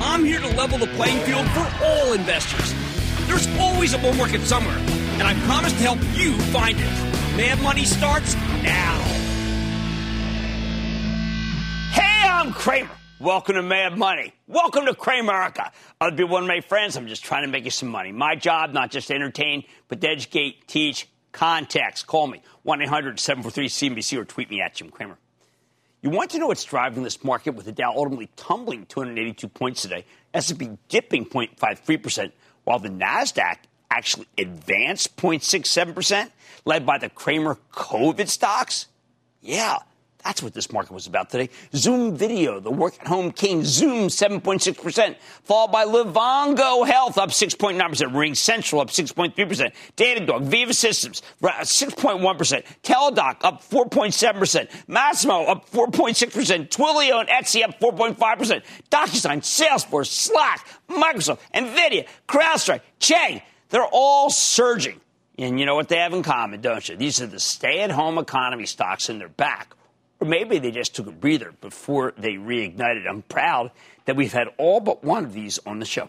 I'm here to level the playing field for all investors. There's always a bull market somewhere, and I promise to help you find it. Mad Money starts now. Hey, I'm Cramer. Welcome to Mad Money. Welcome to Cramerica. I'll be one of my friends. I'm just trying to make you some money. My job, not just entertain, but to educate, teach, contacts. Call me, 1 800 743 CNBC, or tweet me at Jim Cramer. You want to know what's driving this market with the Dow ultimately tumbling 282 points today, S&P dipping 0.53%, while the Nasdaq actually advanced 0.67%, led by the Cramer COVID stocks? Yeah, that's what this market was about today. Zoom Video, the work at home king, Zoom 7.6%, followed by Livongo Health up 6.9%, RingCentral up 6.3%, Datadog, Veeva Systems 6.1%, Teladoc up 4.7%, Masimo up 4.6%, Twilio and Etsy up 4.5%, DocuSign, Salesforce, Slack, Microsoft, Nvidia, CrowdStrike, Chegg, they're all surging. And you know what they have in common, don't you? These are the stay at home economy stocks, and they're back or maybe they just took a breather before they reignited. I'm proud that we've had all but one of these on the show.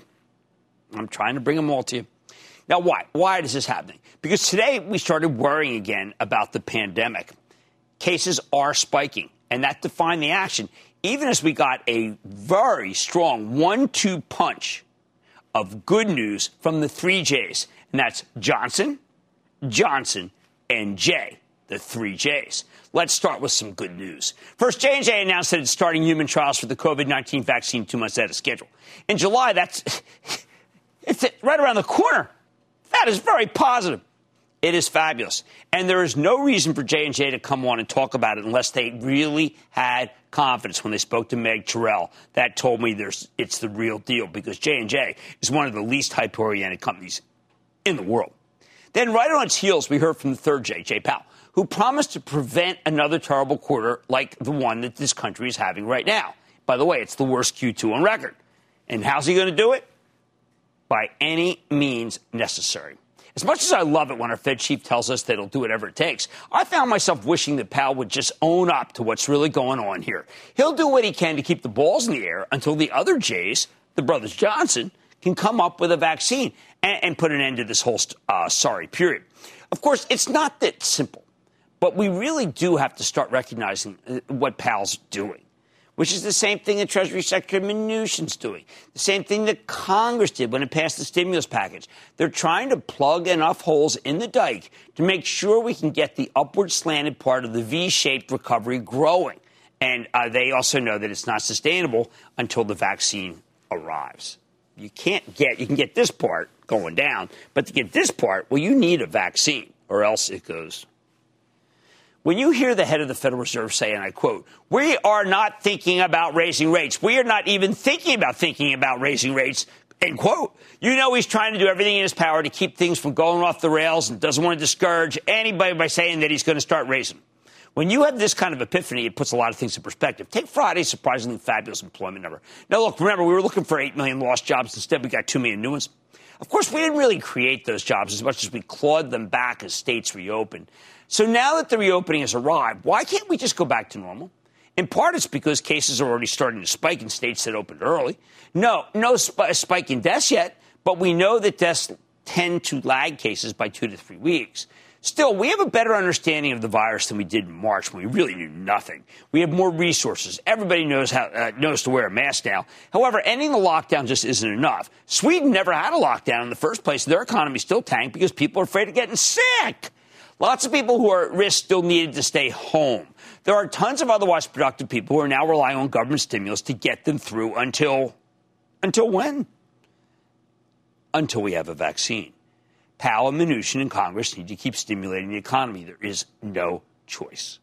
I'm trying to bring them all to you. Now, why? Why is this happening? Because today we started worrying again about the pandemic. Cases are spiking, and that defined the action, even as we got a very strong one two punch of good news from the three J's, and that's Johnson, Johnson, and J, the three J's. Let's start with some good news. First, J&J announced that it's starting human trials for the COVID-19 vaccine two months ahead of schedule. In July, that's it's right around the corner. That is very positive. It is fabulous. And there is no reason for J&J to come on and talk about it unless they really had confidence when they spoke to Meg Terrell. That told me there's, it's the real deal because J&J is one of the least hype-oriented companies in the world. Then right on its heels, we heard from the third J, Jay Powell who promised to prevent another terrible quarter like the one that this country is having right now. By the way, it's the worst Q2 on record. And how's he going to do it? By any means necessary. As much as I love it when our Fed chief tells us that he'll do whatever it takes, I found myself wishing that Powell would just own up to what's really going on here. He'll do what he can to keep the balls in the air until the other Jays, the brothers Johnson, can come up with a vaccine and, and put an end to this whole uh, sorry period. Of course, it's not that simple. But we really do have to start recognizing uh, what Powell's doing, which is the same thing that Treasury Secretary Mnuchin's doing, the same thing that Congress did when it passed the stimulus package. They're trying to plug enough holes in the dike to make sure we can get the upward slanted part of the V-shaped recovery growing. And uh, they also know that it's not sustainable until the vaccine arrives. You can't get, you can get this part going down, but to get this part, well, you need a vaccine or else it goes when you hear the head of the Federal Reserve say, and I quote, we are not thinking about raising rates. We are not even thinking about thinking about raising rates, end quote. You know he's trying to do everything in his power to keep things from going off the rails and doesn't want to discourage anybody by saying that he's going to start raising. When you have this kind of epiphany, it puts a lot of things in perspective. Take Friday's surprisingly fabulous employment number. Now, look, remember, we were looking for 8 million lost jobs. Instead, we got 2 million new ones. Of course, we didn't really create those jobs as much as we clawed them back as states reopened. So now that the reopening has arrived, why can't we just go back to normal? In part, it's because cases are already starting to spike in states that opened early. No, no sp- spike in deaths yet, but we know that deaths tend to lag cases by two to three weeks. Still, we have a better understanding of the virus than we did in March when we really knew nothing. We have more resources. Everybody knows how uh, knows to wear a mask now. However, ending the lockdown just isn't enough. Sweden never had a lockdown in the first place. Their economy still tanked because people are afraid of getting sick. Lots of people who are at risk still needed to stay home. There are tons of otherwise productive people who are now relying on government stimulus to get them through until until when? Until we have a vaccine. Powell and Mnuchin in Congress need to keep stimulating the economy. There is no choice.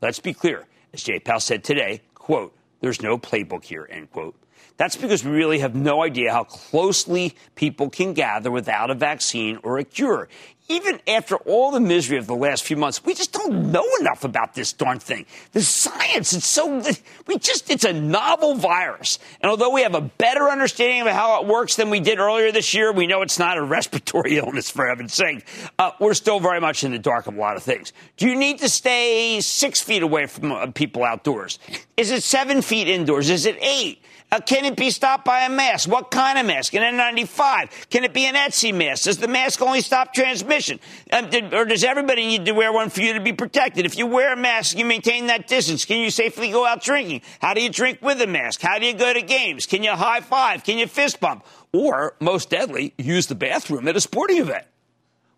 Let's be clear. As Jay Powell said today, quote, there's no playbook here, end quote. That's because we really have no idea how closely people can gather without a vaccine or a cure even after all the misery of the last few months, we just don't know enough about this darn thing. The science, it's so, we just, it's a novel virus. And although we have a better understanding of how it works than we did earlier this year, we know it's not a respiratory illness, for heaven's sake. Uh, we're still very much in the dark of a lot of things. Do you need to stay six feet away from uh, people outdoors? Is it seven feet indoors? Is it eight? Uh, can it be stopped by a mask? What kind of mask? An N95? Can it be an Etsy mask? Does the mask only stop transmission? Um, did, or does everybody need to wear one for you to be protected? If you wear a mask, you maintain that distance. Can you safely go out drinking? How do you drink with a mask? How do you go to games? Can you high five? Can you fist bump? Or, most deadly, use the bathroom at a sporting event.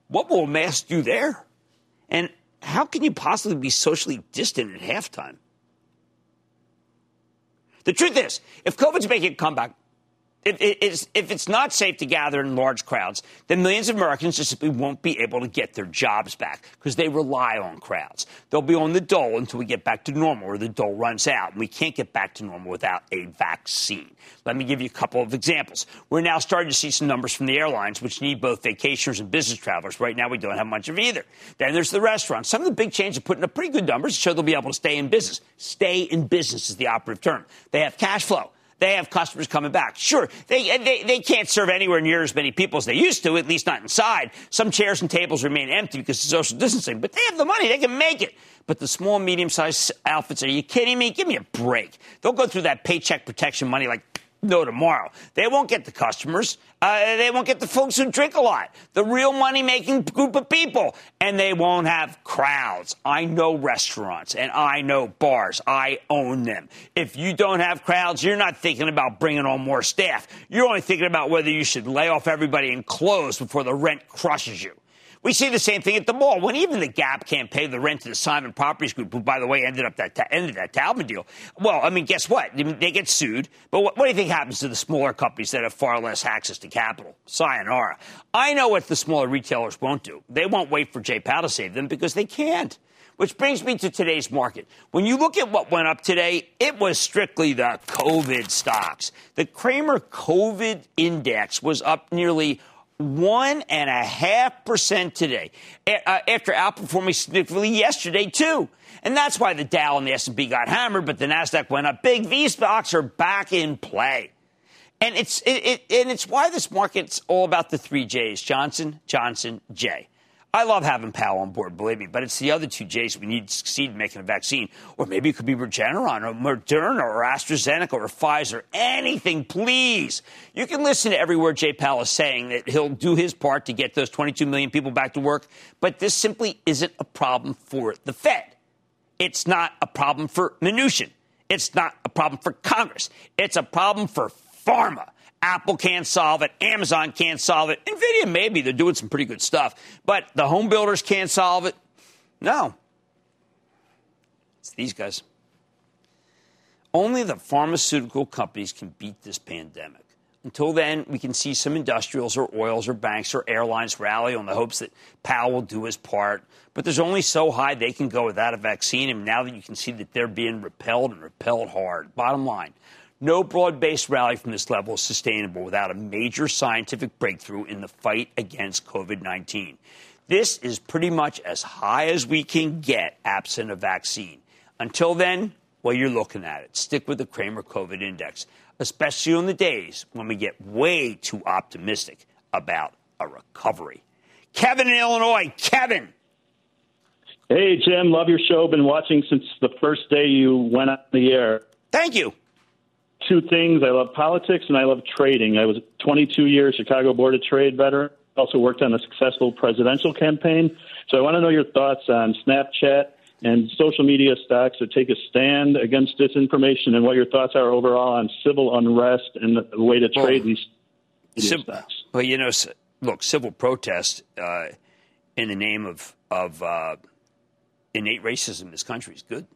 What will a mask do there? And how can you possibly be socially distant at halftime? The truth is, if COVID's making a comeback, if, it's, if it's not safe to gather in large crowds, then millions of Americans just simply won't be able to get their jobs back because they rely on crowds. They'll be on the dole until we get back to normal or the dole runs out. And we can't get back to normal without a vaccine. Let me give you a couple of examples. We're now starting to see some numbers from the airlines, which need both vacationers and business travelers. Right now, we don't have much of either. Then there's the restaurants. Some of the big chains are putting up pretty good numbers to show they'll be able to stay in business. Stay in business is the operative term. They have cash flow they have customers coming back. Sure, they, they, they can't serve anywhere near as many people as they used to, at least not inside. Some chairs and tables remain empty because of social distancing, but they have the money. They can make it. But the small, medium sized outfits, are you kidding me? Give me a break. They'll go through that paycheck protection money like no tomorrow. They won't get the customers. Uh, they won't get the folks who drink a lot, the real money making group of people. And they won't have crowds. I know restaurants and I know bars. I own them. If you don't have crowds, you're not thinking about bringing on more staff. You're only thinking about whether you should lay off everybody and close before the rent crushes you. We see the same thing at the mall. When even the Gap can't pay the rent to the Simon Properties Group, who, by the way, ended up that ta- ended that Taubman deal. Well, I mean, guess what? They get sued. But what, what, do you think happens to the smaller companies that have far less access to capital? Sayonara. I know what the smaller retailers won't do. They won't wait for Jay Powell to save them because they can't. Which brings me to today's market. When you look at what went up today, it was strictly the COVID stocks. The Cramer COVID index was up nearly one and a half percent today, uh, after outperforming significantly yesterday too. And that's why the Dow and the S&P got hammered, but the Nasdaq went up big. These stocks are back in play. And it's it, it, and it's why this market's all about the three J's: Johnson, Johnson, J. I love having Powell on board, believe me, but it's the other two J's we need to succeed in making a vaccine. Or maybe it could be Regeneron or Moderna or AstraZeneca or Pfizer. Anything, please. You can listen to every word Jay Powell is saying that he'll do his part to get those 22 million people back to work, but this simply isn't a problem for the Fed. It's not a problem for Mnuchin. It's not a problem for Congress. It's a problem for pharma. Apple can't solve it. Amazon can't solve it. Nvidia, maybe. They're doing some pretty good stuff. But the home builders can't solve it. No. It's these guys. Only the pharmaceutical companies can beat this pandemic. Until then, we can see some industrials or oils or banks or airlines rally on the hopes that Powell will do his part. But there's only so high they can go without a vaccine. And now that you can see that they're being repelled and repelled hard. Bottom line, no broad based rally from this level is sustainable without a major scientific breakthrough in the fight against COVID 19. This is pretty much as high as we can get absent a vaccine. Until then, well, you're looking at it. Stick with the Cramer COVID index, especially on the days when we get way too optimistic about a recovery. Kevin in Illinois. Kevin. Hey, Jim. Love your show. Been watching since the first day you went on the air. Thank you. Two things. I love politics and I love trading. I was 22 years Chicago Board of Trade veteran. Also worked on a successful presidential campaign. So I want to know your thoughts on Snapchat and social media stocks that take a stand against disinformation and what your thoughts are overall on civil unrest and the way to trade well, these civ- stocks. Well, you know, look, civil protest uh, in the name of, of uh, innate racism in this country is good,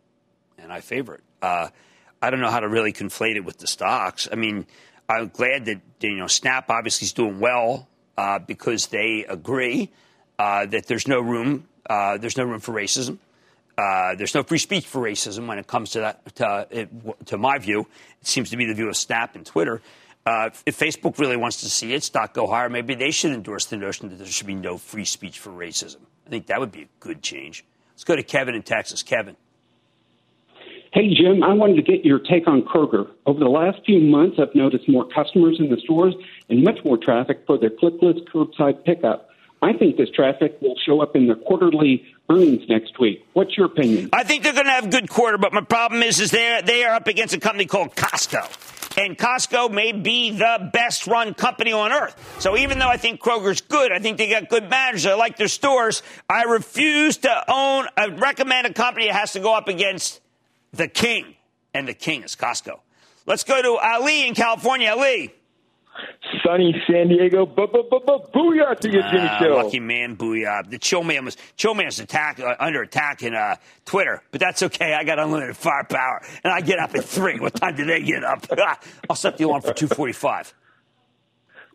and I favor it. Uh, I don't know how to really conflate it with the stocks. I mean, I'm glad that you know Snap obviously is doing well uh, because they agree uh, that there's no room uh, there's no room for racism. Uh, there's no free speech for racism when it comes to that. To, it, to my view, it seems to be the view of Snap and Twitter. Uh, if Facebook really wants to see its stock go higher, maybe they should endorse the notion that there should be no free speech for racism. I think that would be a good change. Let's go to Kevin in Texas. Kevin. Hey, Jim, I wanted to get your take on Kroger. Over the last few months, I've noticed more customers in the stores and much more traffic for their clickless curbside pickup. I think this traffic will show up in the quarterly earnings next week. What's your opinion? I think they're going to have a good quarter, but my problem is, is they they are up against a company called Costco, and Costco may be the best run company on earth. So even though I think Kroger's good, I think they got good managers. I like their stores. I refuse to own. I recommend a company that has to go up against the king, and the king is Costco. Let's go to Ali in California. Ali sunny San Diego. Booyah to you, Jimmy uh, Chill. Lucky man, booyah. The Chill Man was Chill Man's attack uh, under attack in uh, Twitter, but that's okay. I got unlimited firepower, and I get up at three. what time do they get up? I'll set the alarm for two forty-five.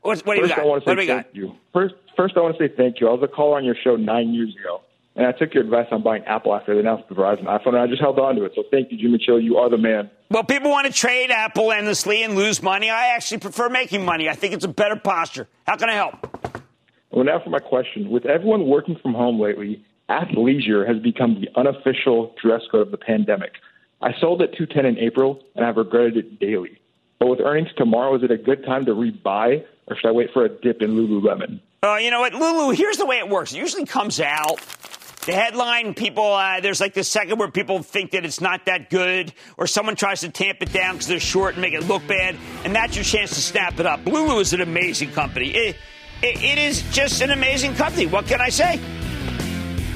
What, what do you got? I want to say what thank you. First, first, I want to say thank you. I was a caller on your show nine years ago. And I took your advice on buying Apple after they announced the Verizon iPhone, and I just held on to it. So thank you, Jimmy Chill. You are the man. Well, people want to trade Apple endlessly and lose money. I actually prefer making money. I think it's a better posture. How can I help? Well, now for my question. With everyone working from home lately, athleisure has become the unofficial dress code of the pandemic. I sold at 210 in April, and I've regretted it daily. But with earnings tomorrow, is it a good time to rebuy, or should I wait for a dip in Lululemon? Uh, you know what, Lulu, here's the way it works. It usually comes out the headline, people, uh, there's like the second where people think that it's not that good, or someone tries to tamp it down because they're short and make it look bad, and that's your chance to snap it up. Lulu is an amazing company. It, it, it is just an amazing company. What can I say?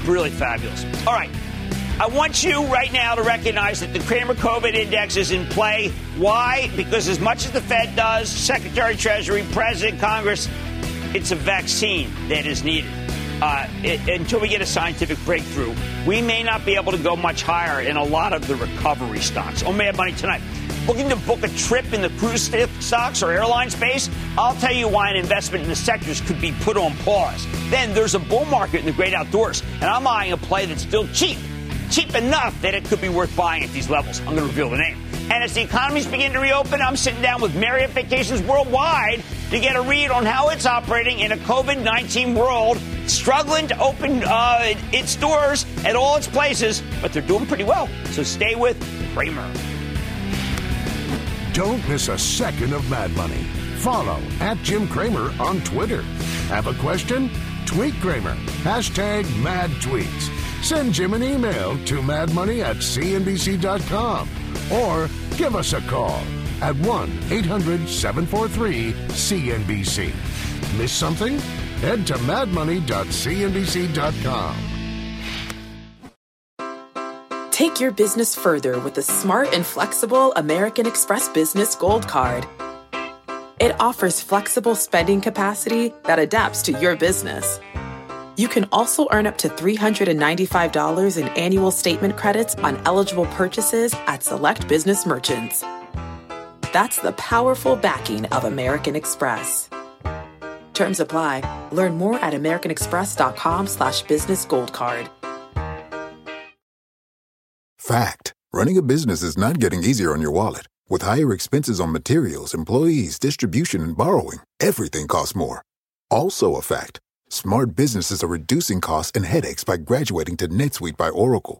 Really fabulous. All right. I want you right now to recognize that the Cramer COVID index is in play. Why? Because as much as the Fed does, Secretary Treasury, President, Congress, it's a vaccine that is needed uh, it, until we get a scientific breakthrough, we may not be able to go much higher in a lot of the recovery stocks. Oh, Mad Money tonight. Looking to book a trip in the cruise stocks or airline space? I'll tell you why an investment in the sectors could be put on pause. Then there's a bull market in the great outdoors, and I'm eyeing a play that's still cheap. Cheap enough that it could be worth buying at these levels. I'm going to reveal the name. And as the economies begin to reopen, I'm sitting down with Marriott Vacations Worldwide to get a read on how it's operating in a COVID 19 world, struggling to open uh, its doors at all its places, but they're doing pretty well. So stay with Cramer. Don't miss a second of Mad Money. Follow at Jim Cramer on Twitter. Have a question? Tweet Cramer. Hashtag mad tweets. Send Jim an email to madmoney at cnbc.com or give us a call at 1 800 743 CNBC. Miss something? Head to madmoney.cnbc.com. Take your business further with the smart and flexible American Express Business Gold Card. It offers flexible spending capacity that adapts to your business. You can also earn up to $395 in annual statement credits on eligible purchases at select business merchants. That's the powerful backing of American Express. Terms apply. Learn more at americanexpress.com slash business gold card. Fact. Running a business is not getting easier on your wallet. With higher expenses on materials, employees, distribution, and borrowing, everything costs more. Also a fact. Smart businesses are reducing costs and headaches by graduating to NetSuite by Oracle.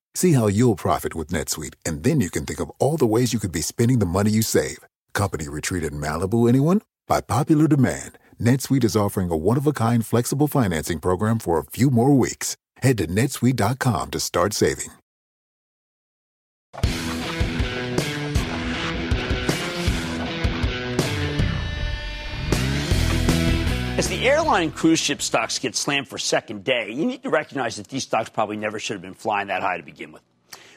See how you'll profit with NetSuite, and then you can think of all the ways you could be spending the money you save. Company retreat in Malibu, anyone? By popular demand, NetSuite is offering a one-of-a-kind flexible financing program for a few more weeks. Head to netsuite.com to start saving. As the airline and cruise ship stocks get slammed for second day, you need to recognize that these stocks probably never should have been flying that high to begin with.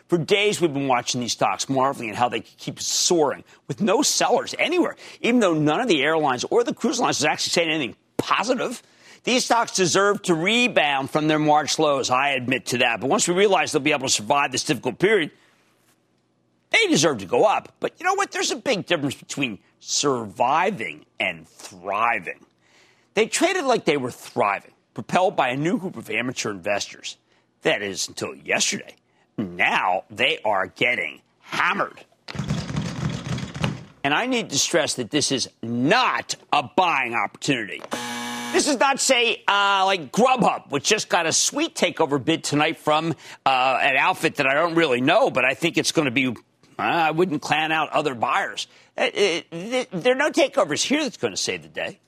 For days, we've been watching these stocks, marveling at how they keep soaring with no sellers anywhere, even though none of the airlines or the cruise lines is actually saying anything positive. These stocks deserve to rebound from their March lows. I admit to that. But once we realize they'll be able to survive this difficult period, they deserve to go up. But you know what? There's a big difference between surviving and thriving. They traded like they were thriving, propelled by a new group of amateur investors. That is until yesterday. Now they are getting hammered. And I need to stress that this is not a buying opportunity. This is not, say, uh, like Grubhub, which just got a sweet takeover bid tonight from uh, an outfit that I don't really know, but I think it's going to be. Uh, I wouldn't clan out other buyers. Uh, uh, there are no takeovers here that's going to save the day.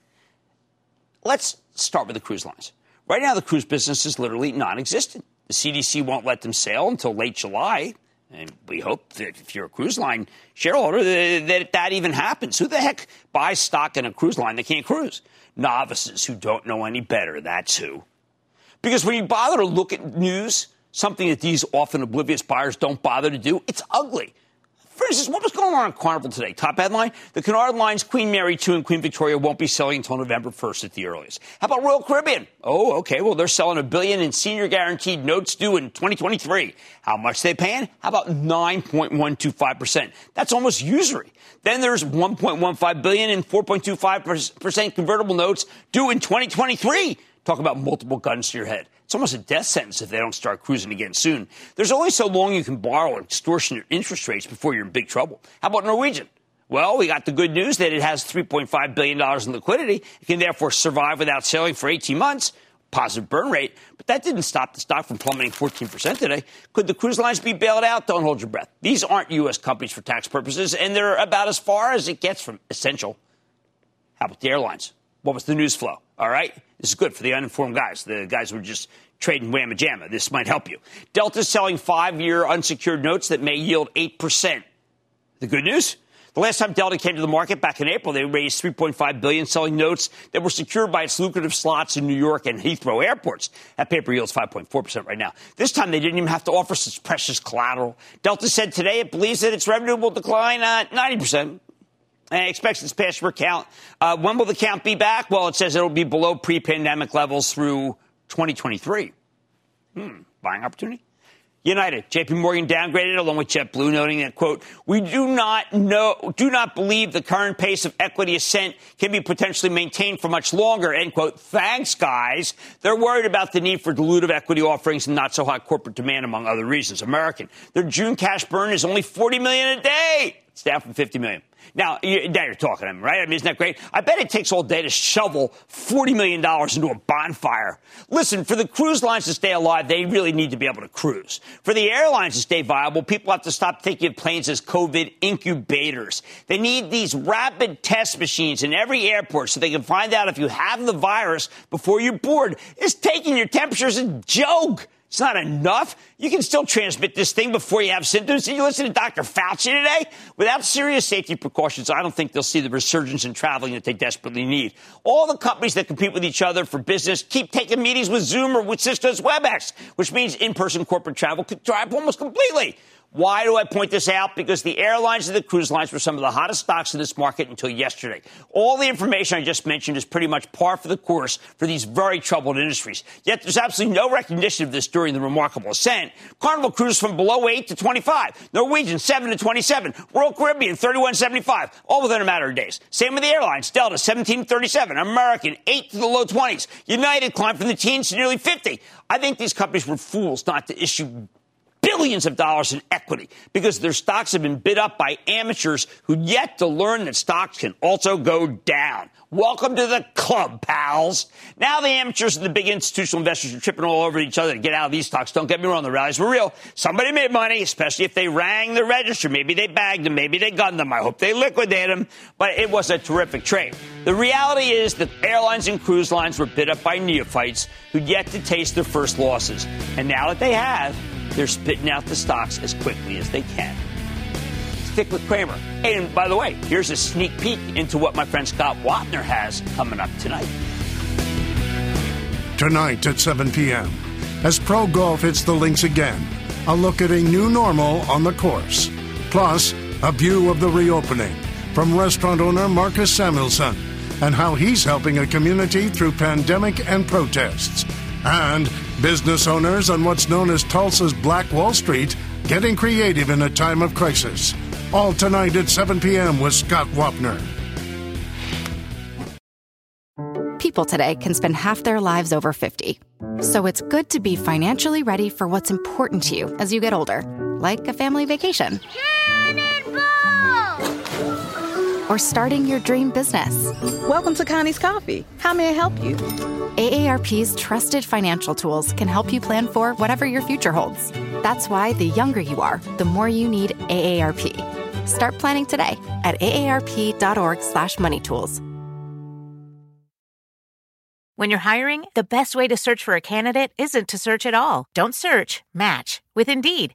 Let's start with the cruise lines. Right now, the cruise business is literally non existent. The CDC won't let them sail until late July. And we hope that if you're a cruise line shareholder, that that even happens. Who the heck buys stock in a cruise line that can't cruise? Novices who don't know any better. That's who. Because when you bother to look at news, something that these often oblivious buyers don't bother to do, it's ugly. For instance, what was going on at Carnival today? Top headline The Cunard Line's Queen Mary 2 and Queen Victoria won't be selling until November 1st at the earliest. How about Royal Caribbean? Oh, okay. Well, they're selling a billion in senior guaranteed notes due in 2023. How much they paying? How about 9.125%? That's almost usury. Then there's 1.15 billion in 4.25% convertible notes due in 2023. Talk about multiple guns to your head. It's almost a death sentence if they don't start cruising again soon. There's only so long you can borrow extortionate interest rates before you're in big trouble. How about Norwegian? Well, we got the good news that it has $3.5 billion in liquidity. It can therefore survive without sailing for 18 months. Positive burn rate. But that didn't stop the stock from plummeting 14% today. Could the cruise lines be bailed out? Don't hold your breath. These aren't U.S. companies for tax purposes, and they're about as far as it gets from essential. How about the airlines? What was the news flow? All right. This is good for the uninformed guys, the guys who are just trading whamma jamma. This might help you. Delta's selling five year unsecured notes that may yield 8%. The good news? The last time Delta came to the market back in April, they raised 3.5 billion selling notes that were secured by its lucrative slots in New York and Heathrow airports. That paper yields 5.4% right now. This time they didn't even have to offer such precious collateral. Delta said today it believes that its revenue will decline uh, 90% and expects its passenger count. Uh, when will the count be back? Well, it says it'll be below pre-pandemic levels through 2023. Hmm, buying opportunity. United, JP Morgan downgraded along with JetBlue, noting that, quote, we do not know, do not believe the current pace of equity ascent can be potentially maintained for much longer, end quote. Thanks, guys. They're worried about the need for dilutive equity offerings and not so high corporate demand, among other reasons. American, their June cash burn is only 40 million a day. It's down from 50 million. Now, you, now you're talking to him, right? I mean, isn't that great? I bet it takes all day to shovel $40 million into a bonfire. Listen, for the cruise lines to stay alive, they really need to be able to cruise. For the airlines to stay viable, people have to stop thinking of planes as COVID incubators. They need these rapid test machines in every airport so they can find out if you have the virus before you're board. Is taking your temperature is a joke. It's not enough. You can still transmit this thing before you have symptoms. And you listen to Dr. Fauci today? Without serious safety precautions, I don't think they'll see the resurgence in traveling that they desperately need. All the companies that compete with each other for business keep taking meetings with Zoom or with Cisco's WebEx, which means in-person corporate travel could up almost completely. Why do I point this out? Because the airlines and the cruise lines were some of the hottest stocks in this market until yesterday. All the information I just mentioned is pretty much par for the course for these very troubled industries. Yet there's absolutely no recognition of this during the remarkable ascent. Carnival cruised from below 8 to 25. Norwegian 7 to 27. Royal Caribbean 31.75. All within a matter of days. Same with the airlines. Delta 17.37. American 8 to the low 20s. United climbed from the teens to nearly 50. I think these companies were fools not to issue billions of dollars in equity because their stocks have been bid up by amateurs who yet to learn that stocks can also go down. Welcome to the club, pals. Now the amateurs and the big institutional investors are tripping all over each other to get out of these stocks. Don't get me wrong, the rallies were real. Somebody made money, especially if they rang the register. Maybe they bagged them, maybe they gunned them. I hope they liquidated them, but it was a terrific trade. The reality is that airlines and cruise lines were bid up by neophytes who'd yet to taste their first losses. And now that they have, they're spitting out the stocks as quickly as they can. Stick with Cramer. And by the way, here's a sneak peek into what my friend Scott Wapner has coming up tonight. Tonight at 7 p.m., as Pro Golf hits the links again, a look at a new normal on the course. Plus, a view of the reopening from restaurant owner Marcus Samuelsson and how he's helping a community through pandemic and protests. And business owners on what's known as Tulsa's Black Wall Street getting creative in a time of crisis. All tonight at 7 p.m. with Scott Wapner. People today can spend half their lives over 50. So it's good to be financially ready for what's important to you as you get older, like a family vacation. Or starting your dream business. Welcome to Connie's Coffee. How may I help you? AARP's trusted financial tools can help you plan for whatever your future holds. That's why the younger you are, the more you need AARP. Start planning today at aarp.org/moneytools. When you're hiring, the best way to search for a candidate isn't to search at all. Don't search, match with Indeed.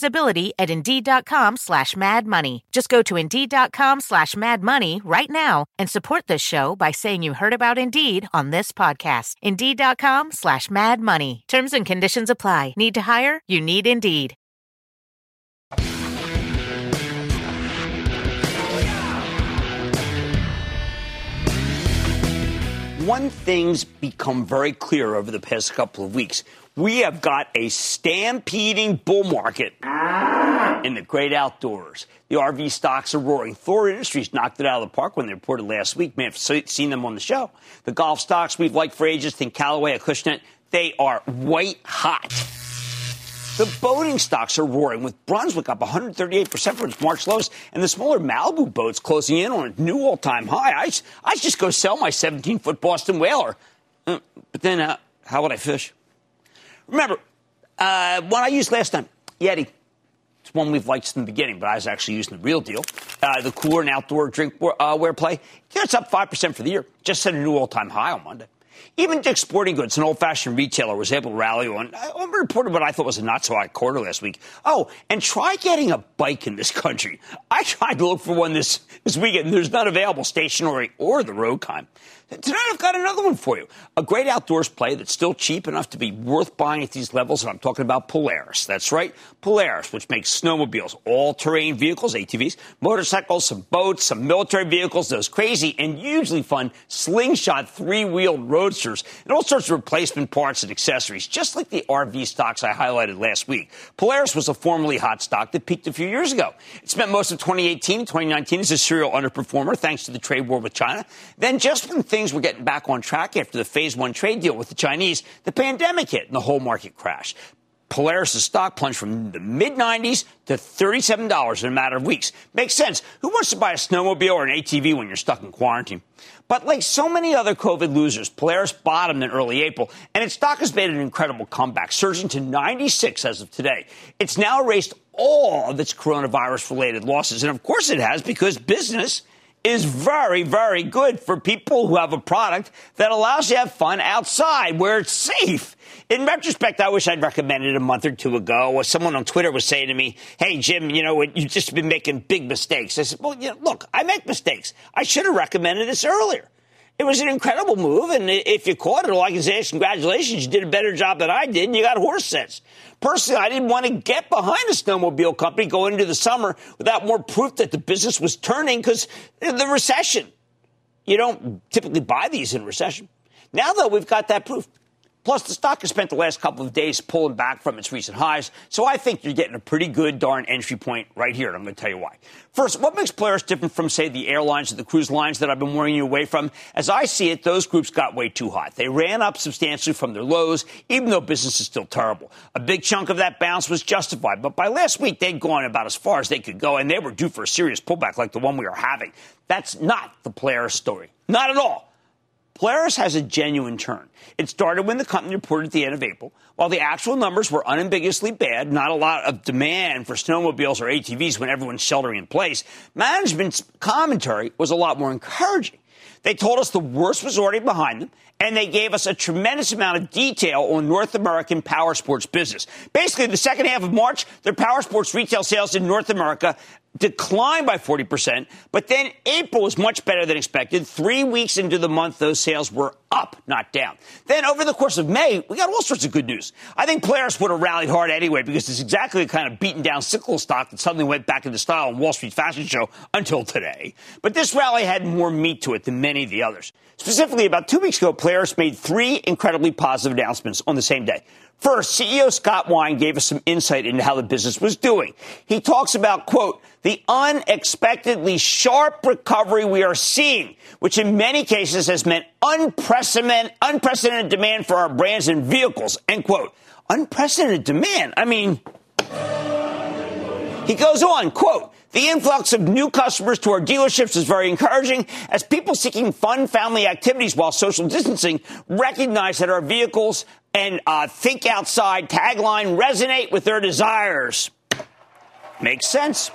visibility at Indeed.com slash Mad Money. Just go to Indeed.com slash Mad Money right now and support this show by saying you heard about Indeed on this podcast. Indeed.com slash Mad Money. Terms and conditions apply. Need to hire? You need Indeed. One thing's become very clear over the past couple of weeks. We have got a stampeding bull market in the great outdoors. The RV stocks are roaring. Thor Industries knocked it out of the park when they reported last week. May have seen them on the show. The golf stocks we've liked for ages, think Callaway, Acushnet, they are white hot. The boating stocks are roaring, with Brunswick up 138% from its March lows, and the smaller Malibu boats closing in on a new all-time high. I, I just go sell my 17-foot Boston Whaler. Uh, but then, uh, how would I fish? Remember, uh, one I used last time, Yeti. It's one we've liked from the beginning, but I was actually using the real deal. Uh, the cooler and outdoor drink uh, wear play. Yeah, it's up 5% for the year. Just set a new all-time high on Monday. Even Dick's Sporting Goods, an old-fashioned retailer, was able to rally on. I reported what I thought was a not-so-hot quarter last week. Oh, and try getting a bike in this country. I tried to look for one this, this weekend. There's none available, stationary or the road kind. Tonight I've got another one for you. A great outdoors play that's still cheap enough to be worth buying at these levels, and I'm talking about Polaris. That's right, Polaris, which makes snowmobiles, all-terrain vehicles, ATVs, motorcycles, some boats, some military vehicles, those crazy and hugely fun slingshot three-wheeled roadsters, and all sorts of replacement parts and accessories, just like the RV stocks I highlighted last week. Polaris was a formerly hot stock that peaked a few years ago. It spent most of 2018 and 2019 as a serial underperformer thanks to the trade war with China. Then just when things things were getting back on track after the phase one trade deal with the Chinese, the pandemic hit and the whole market crashed. Polaris' stock plunged from the mid 90s to $37 in a matter of weeks. Makes sense. Who wants to buy a snowmobile or an ATV when you're stuck in quarantine? But like so many other COVID losers, Polaris bottomed in early April, and its stock has made an incredible comeback, surging to 96 as of today. It's now erased all of its coronavirus related losses. And of course it has because business is very, very good for people who have a product that allows you to have fun outside where it's safe. In retrospect, I wish I'd recommended a month or two ago. Or someone on Twitter was saying to me, "Hey Jim, you know you've just been making big mistakes." I said, "Well, you know, look, I make mistakes. I should have recommended this earlier." It was an incredible move, and if you caught it, all I can say is congratulations. You did a better job than I did, and you got horse sense. Personally, I didn't want to get behind a snowmobile company going into the summer without more proof that the business was turning because the recession. You don't typically buy these in recession. Now, though, we've got that proof. Plus, the stock has spent the last couple of days pulling back from its recent highs, so I think you're getting a pretty good darn entry point right here, and I'm going to tell you why. First, what makes Polaris different from, say, the airlines or the cruise lines that I've been warning you away from? As I see it, those groups got way too hot. They ran up substantially from their lows, even though business is still terrible. A big chunk of that bounce was justified, but by last week, they'd gone about as far as they could go, and they were due for a serious pullback like the one we are having. That's not the Polaris story. Not at all. Polaris has a genuine turn. It started when the company reported at the end of April. While the actual numbers were unambiguously bad, not a lot of demand for snowmobiles or ATVs when everyone's sheltering in place, management's commentary was a lot more encouraging. They told us the worst was already behind them, and they gave us a tremendous amount of detail on North American power sports business. Basically, the second half of March, their power sports retail sales in North America declined by 40%, but then April was much better than expected. Three weeks into the month, those sales were up, not down. Then over the course of May, we got all sorts of good news. I think Polaris would have rallied hard anyway because it's exactly the kind of beaten down cyclical stock that suddenly went back into style on Wall Street fashion show until today. But this rally had more meat to it than many of the others. Specifically, about two weeks ago, Polaris made three incredibly positive announcements on the same day. First, CEO Scott Wine gave us some insight into how the business was doing. He talks about, quote, the unexpectedly sharp recovery we are seeing, which in many cases has meant unprecedented, unprecedented demand for our brands and vehicles, end quote. Unprecedented demand. I mean, he goes on, quote, the influx of new customers to our dealerships is very encouraging as people seeking fun family activities while social distancing recognize that our vehicles and uh, think outside tagline resonate with their desires. Makes sense.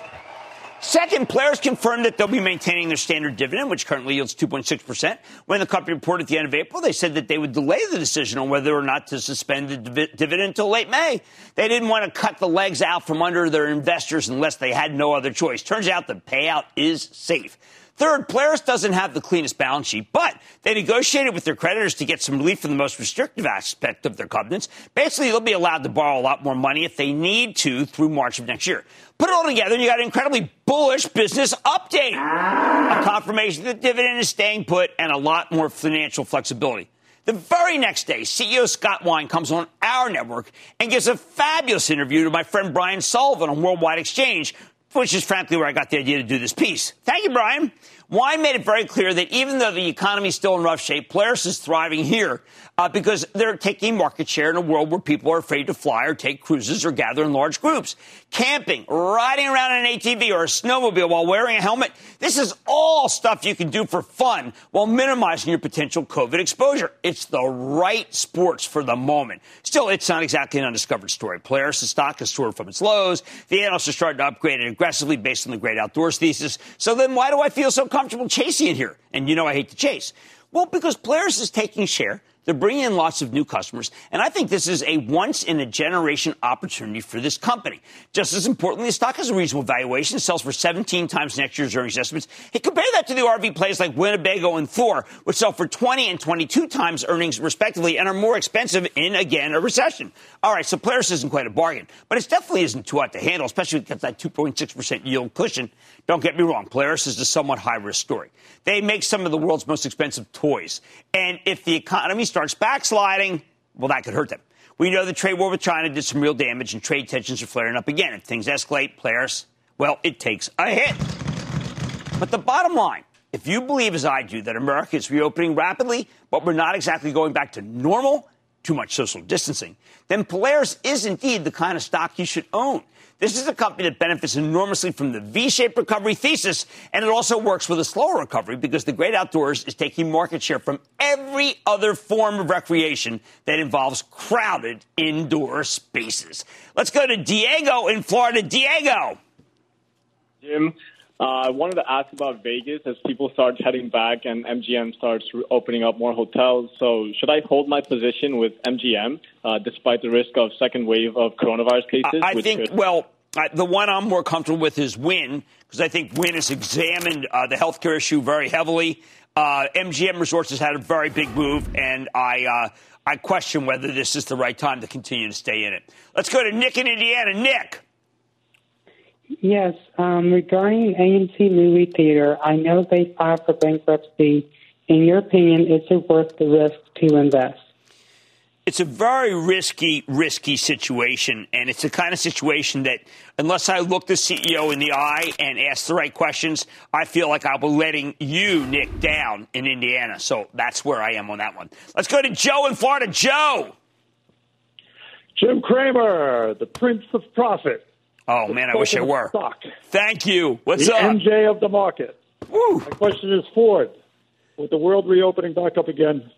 Second, players confirmed that they'll be maintaining their standard dividend, which currently yields 2.6%. When the company reported at the end of April, they said that they would delay the decision on whether or not to suspend the div- dividend until late May. They didn't want to cut the legs out from under their investors unless they had no other choice. Turns out the payout is safe. Third, Polaris doesn't have the cleanest balance sheet, but they negotiated with their creditors to get some relief from the most restrictive aspect of their covenants. Basically, they'll be allowed to borrow a lot more money if they need to through March of next year. Put it all together, and you got an incredibly bullish business update. A confirmation that the dividend is staying put and a lot more financial flexibility. The very next day, CEO Scott Wine comes on our network and gives a fabulous interview to my friend Brian Sullivan on Worldwide Exchange, which is frankly where I got the idea to do this piece. Thank you, Brian. Wine made it very clear that even though the economy is still in rough shape, Polaris is thriving here uh, because they're taking market share in a world where people are afraid to fly or take cruises or gather in large groups. Camping, riding around in an ATV or a snowmobile while wearing a helmet, this is all stuff you can do for fun while minimizing your potential COVID exposure. It's the right sports for the moment. Still, it's not exactly an undiscovered story. Polaris' stock has soared from its lows. The analysts are starting to upgrade it aggressively based on the great outdoors thesis. So then why do I feel so comfortable chasing it here. And you know I hate to chase. Well, because Polaris is taking share. They're bringing in lots of new customers. And I think this is a once in a generation opportunity for this company. Just as importantly, the stock has a reasonable valuation, sells for 17 times next year's earnings estimates. Hey, compare that to the RV plays like Winnebago and Thor, which sell for 20 and 22 times earnings respectively and are more expensive in, again, a recession. All right, so Polaris isn't quite a bargain, but it definitely isn't too hot to handle, especially with that 2.6% yield cushion. Don't get me wrong, Polaris is a somewhat high risk story. They make some of the world's most expensive toys. And if the economy starts backsliding, well, that could hurt them. We know the trade war with China did some real damage and trade tensions are flaring up again. If things escalate, Polaris, well, it takes a hit. But the bottom line, if you believe as I do that America is reopening rapidly, but we're not exactly going back to normal, too much social distancing, then Polaris is indeed the kind of stock you should own. This is a company that benefits enormously from the V-shaped recovery thesis, and it also works with a slower recovery because the great outdoors is taking market share from every other form of recreation that involves crowded indoor spaces. Let's go to Diego in Florida. Diego. Jim, uh, I wanted to ask about Vegas as people start heading back and MGM starts opening up more hotels. So, should I hold my position with MGM uh, despite the risk of second wave of coronavirus cases? I, I think, could- well, I, the one I'm more comfortable with is Wynn because I think Wynn has examined uh, the healthcare issue very heavily. Uh, MGM Resorts has had a very big move, and I uh, I question whether this is the right time to continue to stay in it. Let's go to Nick in Indiana. Nick. Yes, um, regarding AMC movie theater, I know they filed for bankruptcy. In your opinion, is it worth the risk to invest? It's a very risky, risky situation, and it's the kind of situation that, unless I look the CEO in the eye and ask the right questions, I feel like I'll be letting you, Nick, down in Indiana. So that's where I am on that one. Let's go to Joe in Florida. Joe. Jim Cramer, the Prince of Profit. Oh man, I wish I were. Stock. Thank you. What's the up? MJ of the market. Woo. My question is Ford. With the world reopening back up again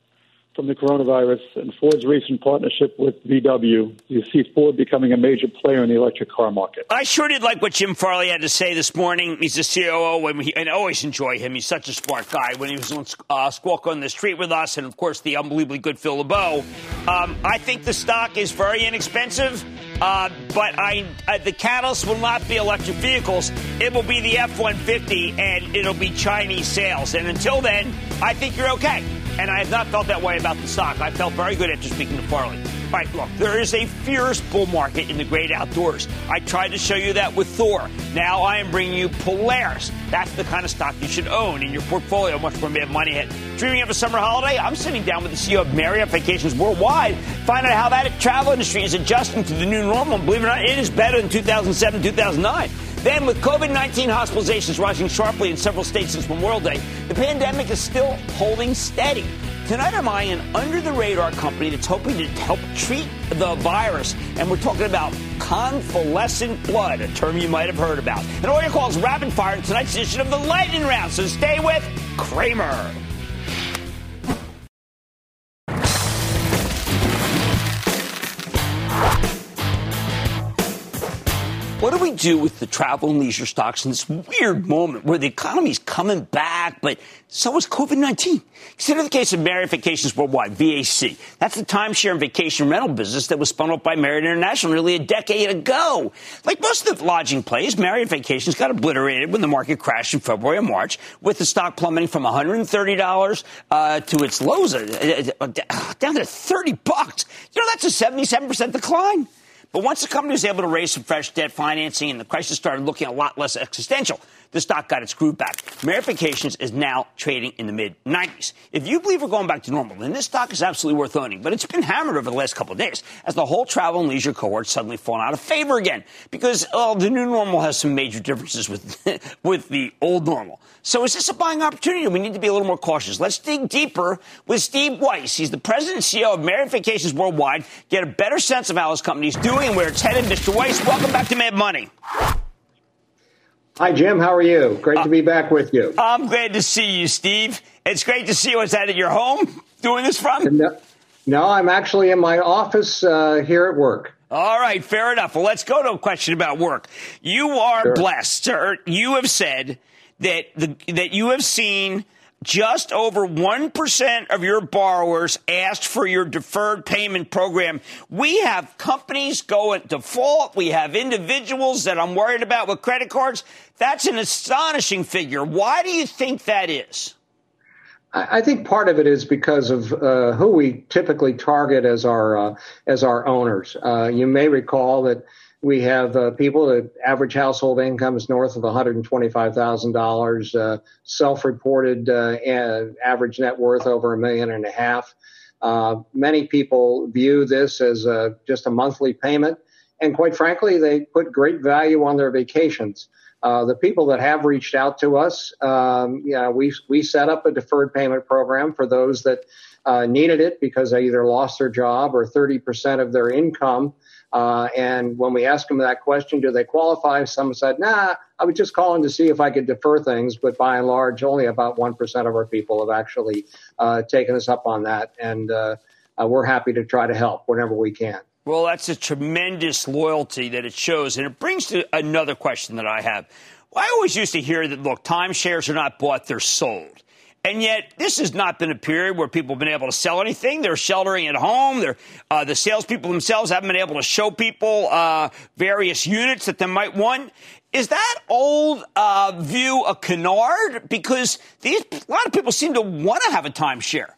from the coronavirus and Ford's recent partnership with VW, you see Ford becoming a major player in the electric car market. I sure did like what Jim Farley had to say this morning. He's the COO, and, we, and I always enjoy him. He's such a smart guy. When he was on uh, Squawk on the Street with us, and of course the unbelievably good Phil LeBeau, um, I think the stock is very inexpensive. Uh, but I, uh, the catalyst will not be electric vehicles. It will be the F-150, and it'll be Chinese sales. And until then, I think you're okay. And I have not felt that way about the stock. I felt very good after speaking to Farley. Right, look, there is a fierce bull market in the great outdoors. I tried to show you that with Thor. Now I am bringing you Polaris. That's the kind of stock you should own in your portfolio. Much more Mad Money. Dreaming of a summer holiday? I'm sitting down with the CEO of Marriott Vacations Worldwide, find out how that travel industry is adjusting to the new normal. Believe it or not, it is better than 2007, 2009. Then, with COVID 19 hospitalizations rising sharply in several states since Memorial Day, the pandemic is still holding steady. Tonight, I'm eyeing an under the radar company that's hoping to help treat the virus. And we're talking about convalescent blood, a term you might have heard about. And all your calls rapid fire in tonight's edition of the Lightning Round. So stay with Cramer. Do with the travel and leisure stocks in this weird moment where the economy's coming back, but so is COVID 19? Consider the case of Marriott Vacations Worldwide, VAC. That's the timeshare and vacation rental business that was spun off by Marriott International nearly a decade ago. Like most of the lodging plays, Marriott Vacations got obliterated when the market crashed in February and March, with the stock plummeting from $130 uh, to its lows uh, uh, down to 30 bucks. You know, that's a 77% decline. But once the company was able to raise some fresh debt financing and the crisis started looking a lot less existential, the stock got its groove back. Marriott Vacations is now trading in the mid 90s. If you believe we're going back to normal, then this stock is absolutely worth owning. But it's been hammered over the last couple of days as the whole travel and leisure cohort suddenly fallen out of favor again because well, the new normal has some major differences with with the old normal. So is this a buying opportunity? We need to be a little more cautious. Let's dig deeper with Steve Weisz. He's the president and CEO of Marriott Vacations Worldwide. Get a better sense of how his company is doing and where it's headed. Mr. Weisz, welcome back to Mad Money. Hi, Jim. How are you? Great to be back with you. I'm glad to see you, Steve. It's great to see you. Is that at your home doing this from? No, no I'm actually in my office uh, here at work. All right, fair enough. Well, let's go to a question about work. You are sure. blessed, sir. You have said that the, that you have seen just over 1% of your borrowers asked for your deferred payment program. We have companies go at default. We have individuals that I'm worried about with credit cards. That's an astonishing figure. Why do you think that is? I think part of it is because of uh, who we typically target as our uh, as our owners. Uh, you may recall that we have uh, people that average household income is north of $125,000, uh, self-reported uh, average net worth over a million and a half. Uh, many people view this as just a monthly payment, and quite frankly, they put great value on their vacations. Uh, the people that have reached out to us, um, yeah, we we set up a deferred payment program for those that uh, needed it because they either lost their job or 30% of their income. Uh, and when we asked them that question, do they qualify? Some said, nah, I was just calling to see if I could defer things. But by and large, only about 1% of our people have actually uh, taken us up on that. And uh, uh, we're happy to try to help whenever we can. Well, that's a tremendous loyalty that it shows. And it brings to another question that I have. I always used to hear that, look, timeshares are not bought, they're sold. And yet, this has not been a period where people have been able to sell anything. They're sheltering at home. They're, uh, the salespeople themselves haven't been able to show people uh, various units that they might want. Is that old uh, view a canard? Because these, a lot of people seem to want to have a timeshare.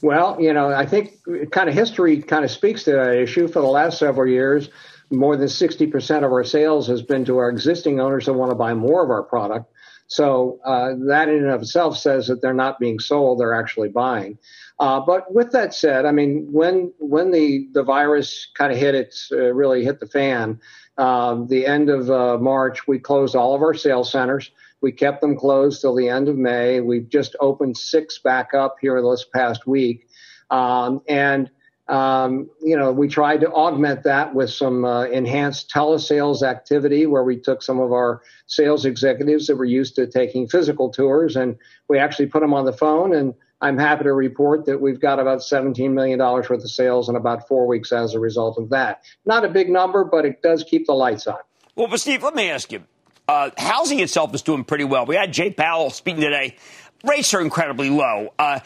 Well, you know, I think kind of history kind of speaks to that issue. For the last several years, more than 60% of our sales has been to our existing owners that want to buy more of our product. So uh, that in and of itself says that they're not being sold; they're actually buying. Uh, but with that said, I mean, when when the the virus kind of hit its uh, really hit the fan, um, the end of uh, March, we closed all of our sales centers. We kept them closed till the end of May. We've just opened six back up here this past week, um, and um, you know, we tried to augment that with some uh, enhanced telesales activity where we took some of our sales executives that were used to taking physical tours and we actually put them on the phone. And I'm happy to report that we've got about $17 million worth of sales in about four weeks as a result of that. Not a big number, but it does keep the lights on. Well, but Steve, let me ask you. Uh, housing itself is doing pretty well. We had Jay Powell speaking today. Rates are incredibly low. Uh,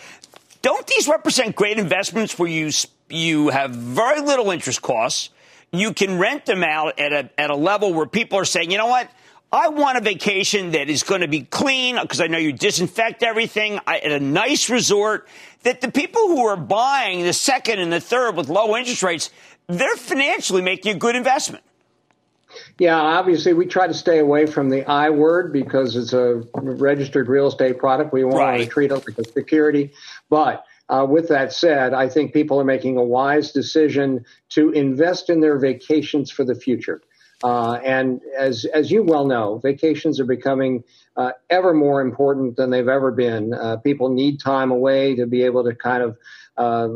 don't these represent great investments where you you have very little interest costs? You can rent them out at a at a level where people are saying, you know what? I want a vacation that is going to be clean because I know you disinfect everything I, at a nice resort. That the people who are buying the second and the third with low interest rates, they're financially making a good investment. Yeah, obviously we try to stay away from the I word because it's a registered real estate product. We want right. to treat it like a security. But uh, with that said, I think people are making a wise decision to invest in their vacations for the future. Uh, and as as you well know, vacations are becoming uh, ever more important than they've ever been. Uh, people need time away to be able to kind of uh,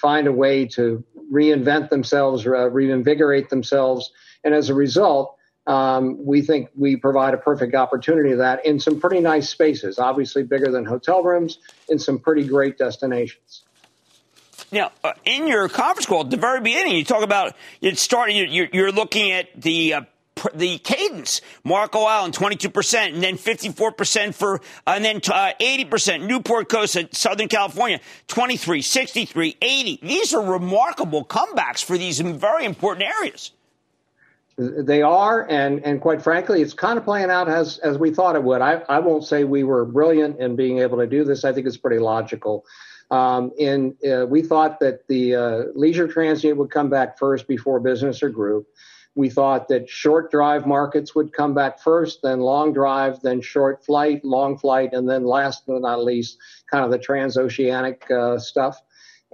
find a way to reinvent themselves, uh, reinvigorate themselves, and as a result, um, we think we provide a perfect opportunity of that in some pretty nice spaces, obviously bigger than hotel rooms, in some pretty great destinations. Now, uh, in your conference call at the very beginning, you talk about it starting. You're, you're looking at the uh, the cadence. Marco Island, 22%, and then 54% for, and then uh, 80%. Newport Coast Southern California, 23, 63, 80. These are remarkable comebacks for these very important areas. They are, and, and quite frankly, it's kind of playing out as, as we thought it would. I, I won't say we were brilliant in being able to do this. I think it's pretty logical. Um, in, uh, we thought that the uh, leisure transient would come back first before business or group. We thought that short drive markets would come back first, then long drive, then short flight, long flight, and then last but not least, kind of the transoceanic uh, stuff.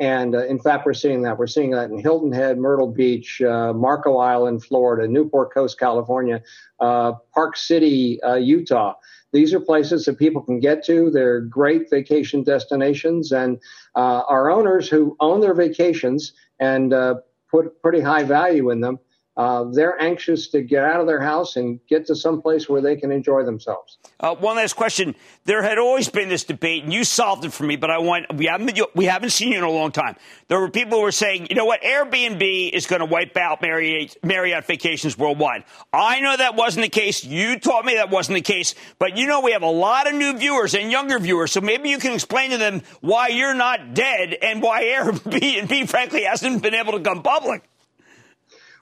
And uh, in fact, we're seeing that. We're seeing that in Hilton Head, Myrtle Beach, uh, Marco Island, Florida, Newport Coast, California, uh, Park City, uh, Utah. These are places that people can get to. They're great vacation destinations, and uh, our owners who own their vacations and uh, put pretty high value in them uh, they're anxious to get out of their house and get to some place where they can enjoy themselves. Uh, one last question: There had always been this debate, and you solved it for me. But I want we haven't we haven't seen you in a long time. There were people who were saying, you know what, Airbnb is going to wipe out Marriott, Marriott vacations worldwide. I know that wasn't the case. You taught me that wasn't the case. But you know, we have a lot of new viewers and younger viewers, so maybe you can explain to them why you're not dead and why Airbnb, frankly, hasn't been able to come public.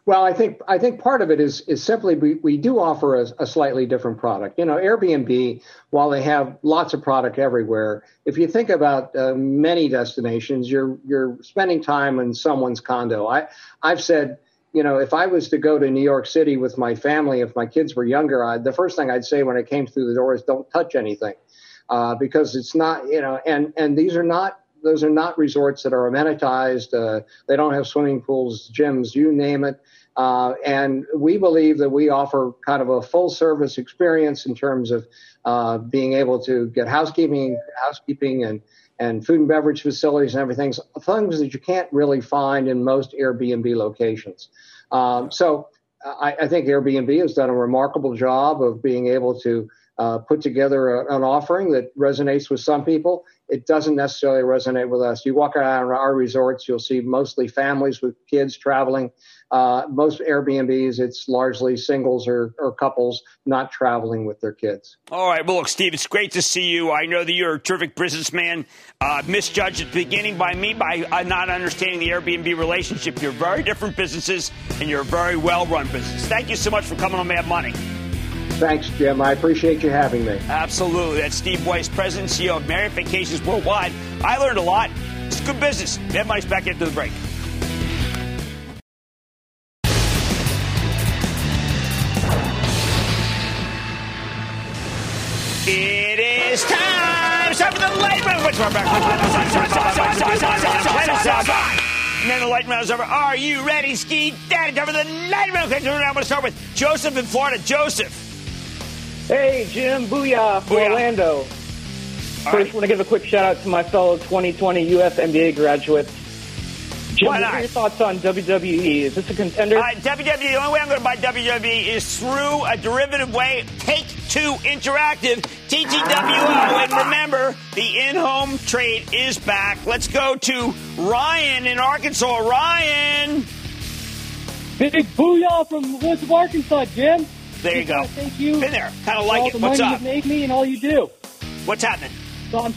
Well, I think I think part of it is is simply we, we do offer a, a, slightly different product. You know, Airbnb, while they have lots of product everywhere, if you think about uh, many destinations, you're you're spending time in someone's condo. I I've said, you know, if I was to go to New York City with my family, if my kids were younger, I, the first thing I'd say when I came through the door is don't touch anything, uh, because it's not, you know, and and these are not those are not resorts that are amenitized. Uh, they don't have swimming pools, gyms, you name it. Uh, and we believe that we offer kind of a full service experience in terms of uh, being able to get housekeeping, housekeeping and, and food and beverage facilities and everything, things that you can't really find in most Airbnb locations. Um, so I, I, think Airbnb has done a remarkable job of being able to uh, put together a, an offering that resonates with some people. It doesn't necessarily resonate with us. You walk around our resorts, you'll see mostly families with kids traveling uh, most Airbnbs, it's largely singles or, or, couples not traveling with their kids. All right. Well, look, Steve, it's great to see you. I know that you're a terrific businessman. Uh, misjudged at the beginning by me by uh, not understanding the Airbnb relationship. You're very different businesses, and you're a very well run business. Thank you so much for coming on Mad Money. Thanks, Jim. I appreciate you having me. Absolutely. That's Steve Weisz, President CEO of Marriott Vacations Worldwide. I learned a lot. It's good business. Mad Money's back after the break. It is time. For the lightning round. Which one back? And then the lightning round is over. Are you ready, Ski Daddy? Time for the lightning round. I'm going to start with Joseph in Florida. Joseph. Hey, Jim. Booyah from Booyah. Orlando. First, right. want to give a quick shout out to my fellow 2020 UF MBA graduates. Jim, what are your thoughts on WWE? Is this a contender? Uh, WWE, the only way I'm going to buy WWE is through a derivative way. Take Two Interactive, TTWO. And remember, the in home trade is back. Let's go to Ryan in Arkansas. Ryan. Big booyah from the woods of Arkansas, Jim. There you go. Thank you. Been there. Kind of like all it. The What's money up? You made me and all you do. What's happening? So I'm,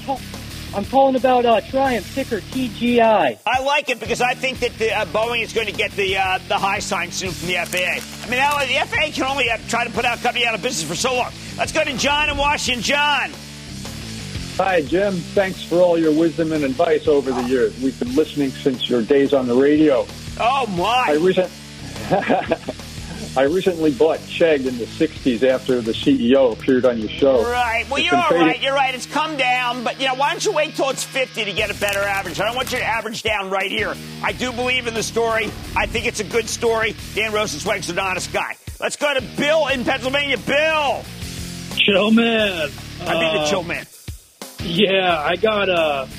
I'm calling about uh, Triumph ticker TGI. I like it because I think that the, uh, Boeing is going to get the uh, the high sign soon from the FAA. I mean, the FAA can only uh, try to put our company out of business for so long. Let's go to John in Washington. John. Hi, Jim. Thanks for all your wisdom and advice over the years. We've been listening since your days on the radio. Oh my! I recent. I recently bought Chegg in the 60s after the CEO appeared on your show. Right. Well, it's you're all right. You're right. It's come down, but you know, why don't you wait till it's 50 to get a better average? I don't want you to average down right here. I do believe in the story. I think it's a good story. Dan Rosensweig's an honest guy. Let's go to Bill in Pennsylvania. Bill. Chill man. I mean uh, the chill man. Yeah, I got a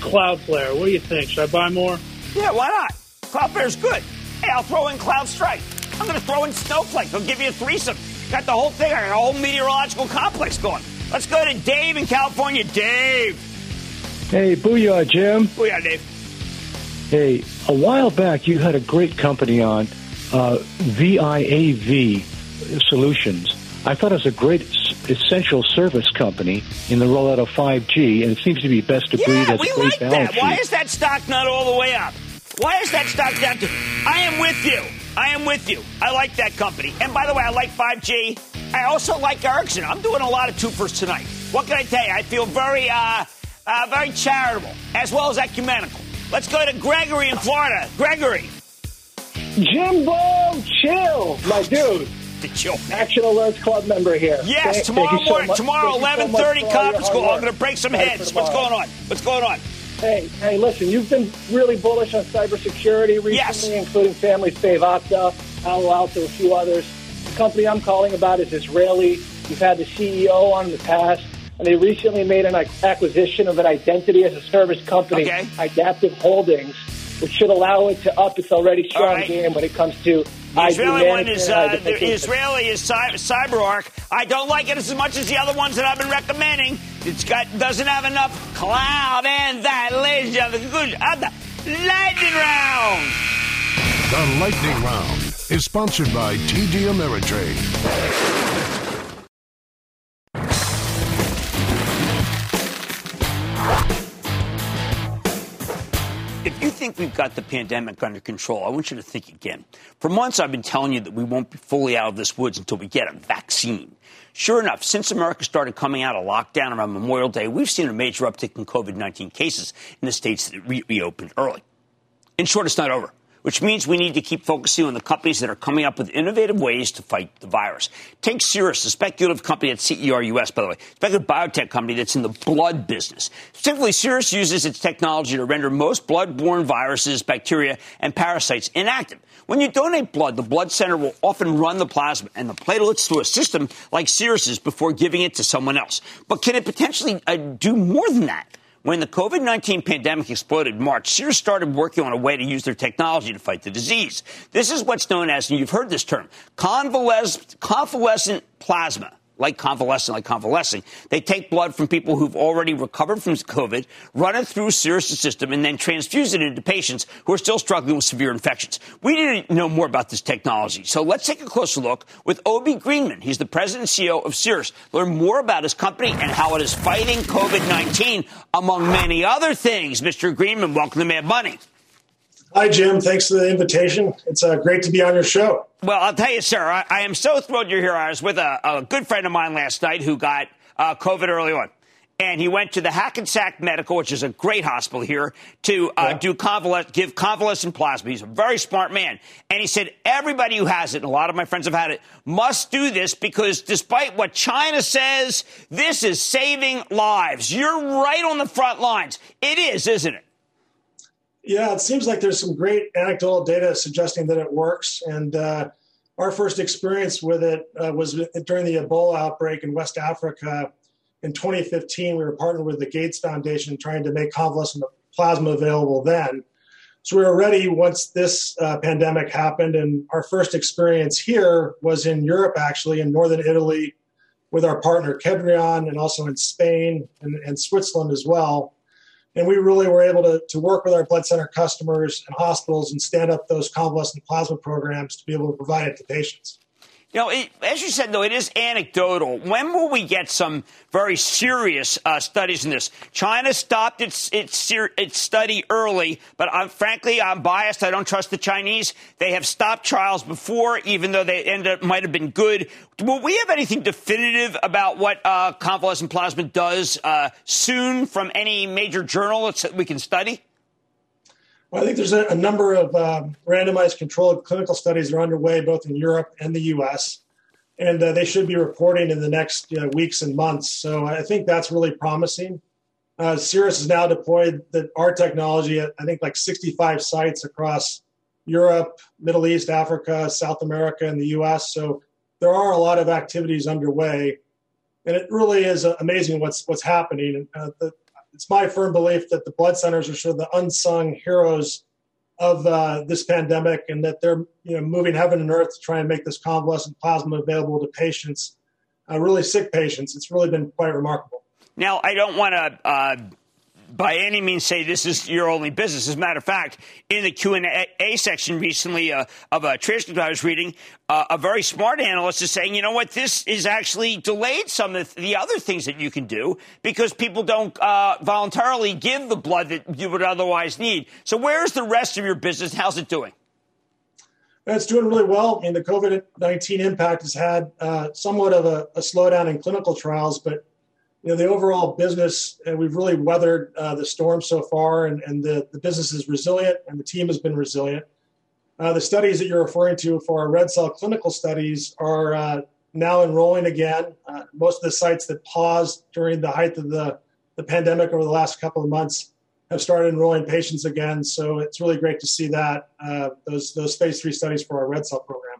Cloudflare. What do you think? Should I buy more? Yeah, why not? Cloudflare's good. Hey, I'll throw in CrowdStrike. I'm going to throw in Snowflake. I'll give you a threesome. Got the whole thing. I got a whole meteorological complex going. Let's go to Dave in California. Dave. Hey, booyah, Jim. Booyah, Dave. Hey, a while back you had a great company on, uh, Viavi Solutions. I thought it was a great essential service company in the rollout of 5G, and it seems to be best yeah, breed as we a great like balance that. Why is that stock not all the way up? Why is that stock down to? I am with you. I am with you. I like that company. And by the way, I like 5G. I also like Ericsson. I'm doing a lot of twofers tonight. What can I tell you? I feel very, uh, uh, very charitable as well as ecumenical. Let's go to Gregory in Florida. Gregory. Jimbo, chill, my dude. The chill. Action Alerts Club member here. Yes, thank, tomorrow thank morning, so tomorrow, 11:30 so conference call. I'm going to break some heads. What's going on? What's going on? Hey, hey, listen, you've been really bullish on cybersecurity recently, yes. including Family Save Okta, Palo Alto, a few others. The company I'm calling about is Israeli. You've had the CEO on in the past, and they recently made an acquisition of an identity as a service company, okay. Idaptive Holdings, which should allow it to up its already strong right. game when it comes to the Israeli one is uh, the Israeli is cy- CyberArk. I don't like it as much as the other ones that I've been recommending. It's got doesn't have enough cloud and that, ladies and gentlemen, good uh, the lightning round. The lightning round is sponsored by TD Ameritrade. If you think we've got the pandemic under control, I want you to think again. For months, I've been telling you that we won't be fully out of this woods until we get a vaccine. Sure enough, since America started coming out of lockdown around Memorial Day, we've seen a major uptick in COVID 19 cases in the states that re- reopened early. In short, it's not over. Which means we need to keep focusing on the companies that are coming up with innovative ways to fight the virus. Take Cerus, a speculative company at CERUS, by the way, speculative biotech company that's in the blood business. Specifically, Cerus uses its technology to render most blood-borne viruses, bacteria, and parasites inactive. When you donate blood, the blood center will often run the plasma and the platelets through a system like Cerus's before giving it to someone else. But can it potentially uh, do more than that? When the COVID 19 pandemic exploded in March, Cerus started working on a way to use their technology to fight the disease. This is what's known as, and you've heard this term, convalescent plasma like convalescent, like convalescing. They take blood from people who've already recovered from COVID, run it through Cerus' system, and then transfuse it into patients who are still struggling with severe infections. We need to know more about this technology. So let's take a closer look with Obi Greenman. He's the president and CEO of Cerus. Learn more about his company and how it is fighting COVID-19, among many other things. Mr. Greenman, welcome to Mad Money. Hi, Jim. Thanks for the invitation. It's uh, great to be on your show. Well, I'll tell you, sir, I, I am so thrilled you're here. I was with a, a, good friend of mine last night who got uh, COVID early on. And he went to the Hackensack Medical, which is a great hospital here, to uh, yeah. do convalescent, give convalescent plasma. He's a very smart man. And he said, everybody who has it, and a lot of my friends have had it, must do this because despite what China says, this is saving lives. You're right on the front lines. It is, isn't it? Yeah, it seems like there's some great anecdotal data suggesting that it works. And uh, our first experience with it uh, was during the Ebola outbreak in West Africa in 2015. We were partnered with the Gates Foundation trying to make convalescent plasma available then. So we were ready once this uh, pandemic happened. And our first experience here was in Europe, actually, in northern Italy, with our partner Kedrion, and also in Spain and, and Switzerland as well. And we really were able to, to work with our blood center customers and hospitals and stand up those convalescent plasma programs to be able to provide it to patients. You know, it, as you said, though, it is anecdotal. When will we get some very serious uh, studies in this? China stopped its its, its study early, but I'm, frankly, I'm biased. I don't trust the Chinese. They have stopped trials before, even though they ended up, might have been good. Will we have anything definitive about what uh, convalescent plasma does uh, soon from any major journal that we can study? Well, I think there's a, a number of um, randomized controlled clinical studies that are underway both in Europe and the U.S., and uh, they should be reporting in the next know, weeks and months. So I think that's really promising. Uh, Cerus has now deployed the, our technology at I think like 65 sites across Europe, Middle East, Africa, South America, and the U.S. So there are a lot of activities underway, and it really is uh, amazing what's what's happening. Uh, the, it's my firm belief that the blood centers are sort of the unsung heroes of uh, this pandemic, and that they're you know moving heaven and earth to try and make this convalescent plasma available to patients, uh, really sick patients. It's really been quite remarkable. Now, I don't want to uh, by any means say this is your only business. As a matter of fact, in the Q and A section recently uh, of a transcript I was reading, uh, a very smart analyst is saying, you know what, this is actually delayed some of the other things that you can do because people don't uh, voluntarily give the blood that you would otherwise need. So, where's the rest of your business? How's it doing? It's doing really well. I mean, the COVID 19 impact has had uh, somewhat of a, a slowdown in clinical trials, but you know the overall business and we've really weathered uh, the storm so far and, and the, the business is resilient and the team has been resilient. Uh, the studies that you're referring to for our red cell clinical studies are uh, now enrolling again. Uh, most of the sites that paused during the height of the, the pandemic over the last couple of months have started enrolling patients again. So it's really great to see that uh, those those phase three studies for our red cell program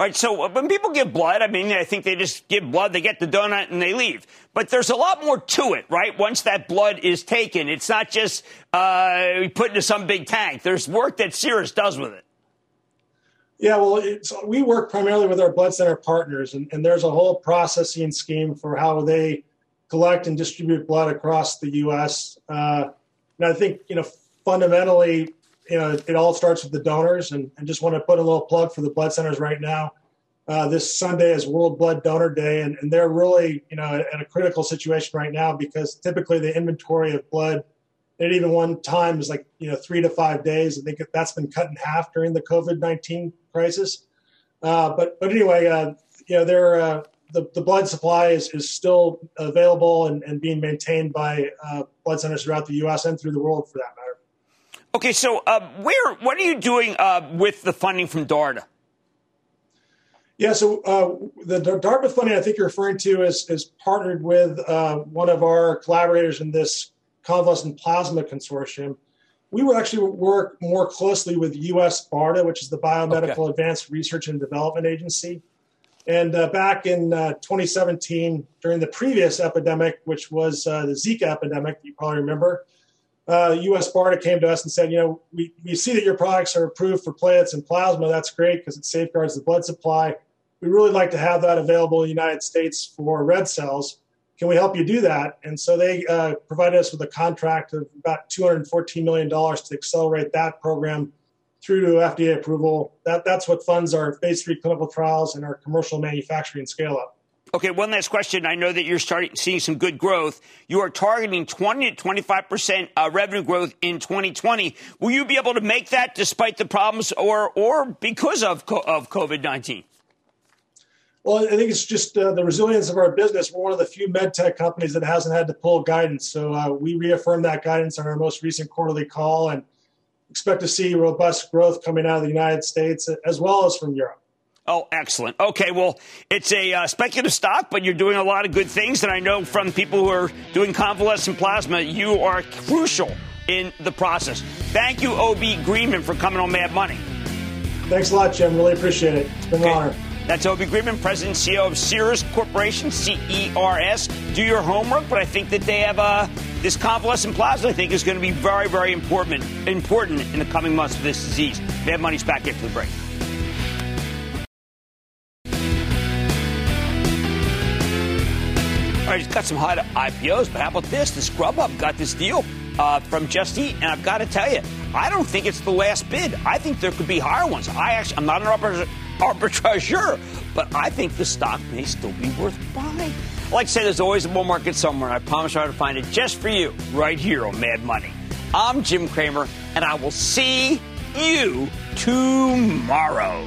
all right, so when people give blood, I mean, I think they just give blood, they get the donut, and they leave. But there's a lot more to it, right? Once that blood is taken, it's not just uh, put into some big tank. There's work that Cerus does with it. Yeah, well, we work primarily with our blood center partners, and, and, there's a whole processing scheme for how they collect and distribute blood across the U.S. Uh, and I think, you know, fundamentally, you know, it all starts with the donors, and, and just want to put a little plug for the blood centers right now. Uh, this Sunday is World Blood Donor Day, and, and they're really, you know, in a critical situation right now because typically the inventory of blood at even one time is like, you know, three to five days. I think that's been cut in half during the COVID nineteen crisis. Uh, but but anyway, uh, you know, they're uh, the, the blood supply is, is still available and, and being maintained by uh, blood centers throughout the U.S. and through the world for that matter. Okay, so uh, where what are you doing uh, with the funding from DARPA? Yeah, so uh, the DARPA funding I think you're referring to is, is partnered with uh, one of our collaborators in this convalescent plasma consortium. We will actually work more closely with US BARDA, which is the Biomedical okay. Advanced Research and Development Agency. And uh, back in uh, 2017, during the previous epidemic, which was uh, the Zika epidemic, you probably remember, US uh, BARDA came to us and said, you know, we, we see that your products are approved for platelets and plasma. That's great because it safeguards the blood supply we really like to have that available in the United States for red cells. Can we help you do that? And so they uh, provided us with a contract of about $214 million to accelerate that program through to FDA approval. That, that's what funds our phase three clinical trials and our commercial manufacturing scale up. Okay, one last question. I know that you're starting seeing some good growth. You are targeting 20 to 25 percent uh, revenue growth in 2020. Will you be able to make that despite the problems or or because of of COVID 19? Well, I think it's just uh, the resilience of our business. We're one of the few med tech companies that hasn't had to pull guidance. So uh, we reaffirmed that guidance on our most recent quarterly call and expect to see robust growth coming out of the United States as well as from Europe. Oh, excellent. Okay, well, it's a uh, speculative stock, but you're doing a lot of good things. And I know from people who are doing convalescent plasma, you are crucial in the process. Thank you, Obi Greenman, for coming on Mad Money. Thanks a lot, Jim. Really appreciate it. It's been okay. an honor. That's Obi Greenman, President and CEO of Cerus Corporation, CERS. Do your homework, but I think that they have uh, this convalescent plasma. I think is going to be very, very important, important in the coming months for this disease. Have money's back after the break. He's got some hot IPOs, but how about this? The Grubhub got this deal uh, from Just Eat, and I've got to tell you, I don't think it's the last bid. I think there could be higher ones. I actually, I'm not an arbitrageur, but I think the stock may still be worth buying. I like to say there's always a bull market somewhere, and I promise I'll find it just for you right here on Mad Money. I'm Jim Cramer, and I will see you tomorrow.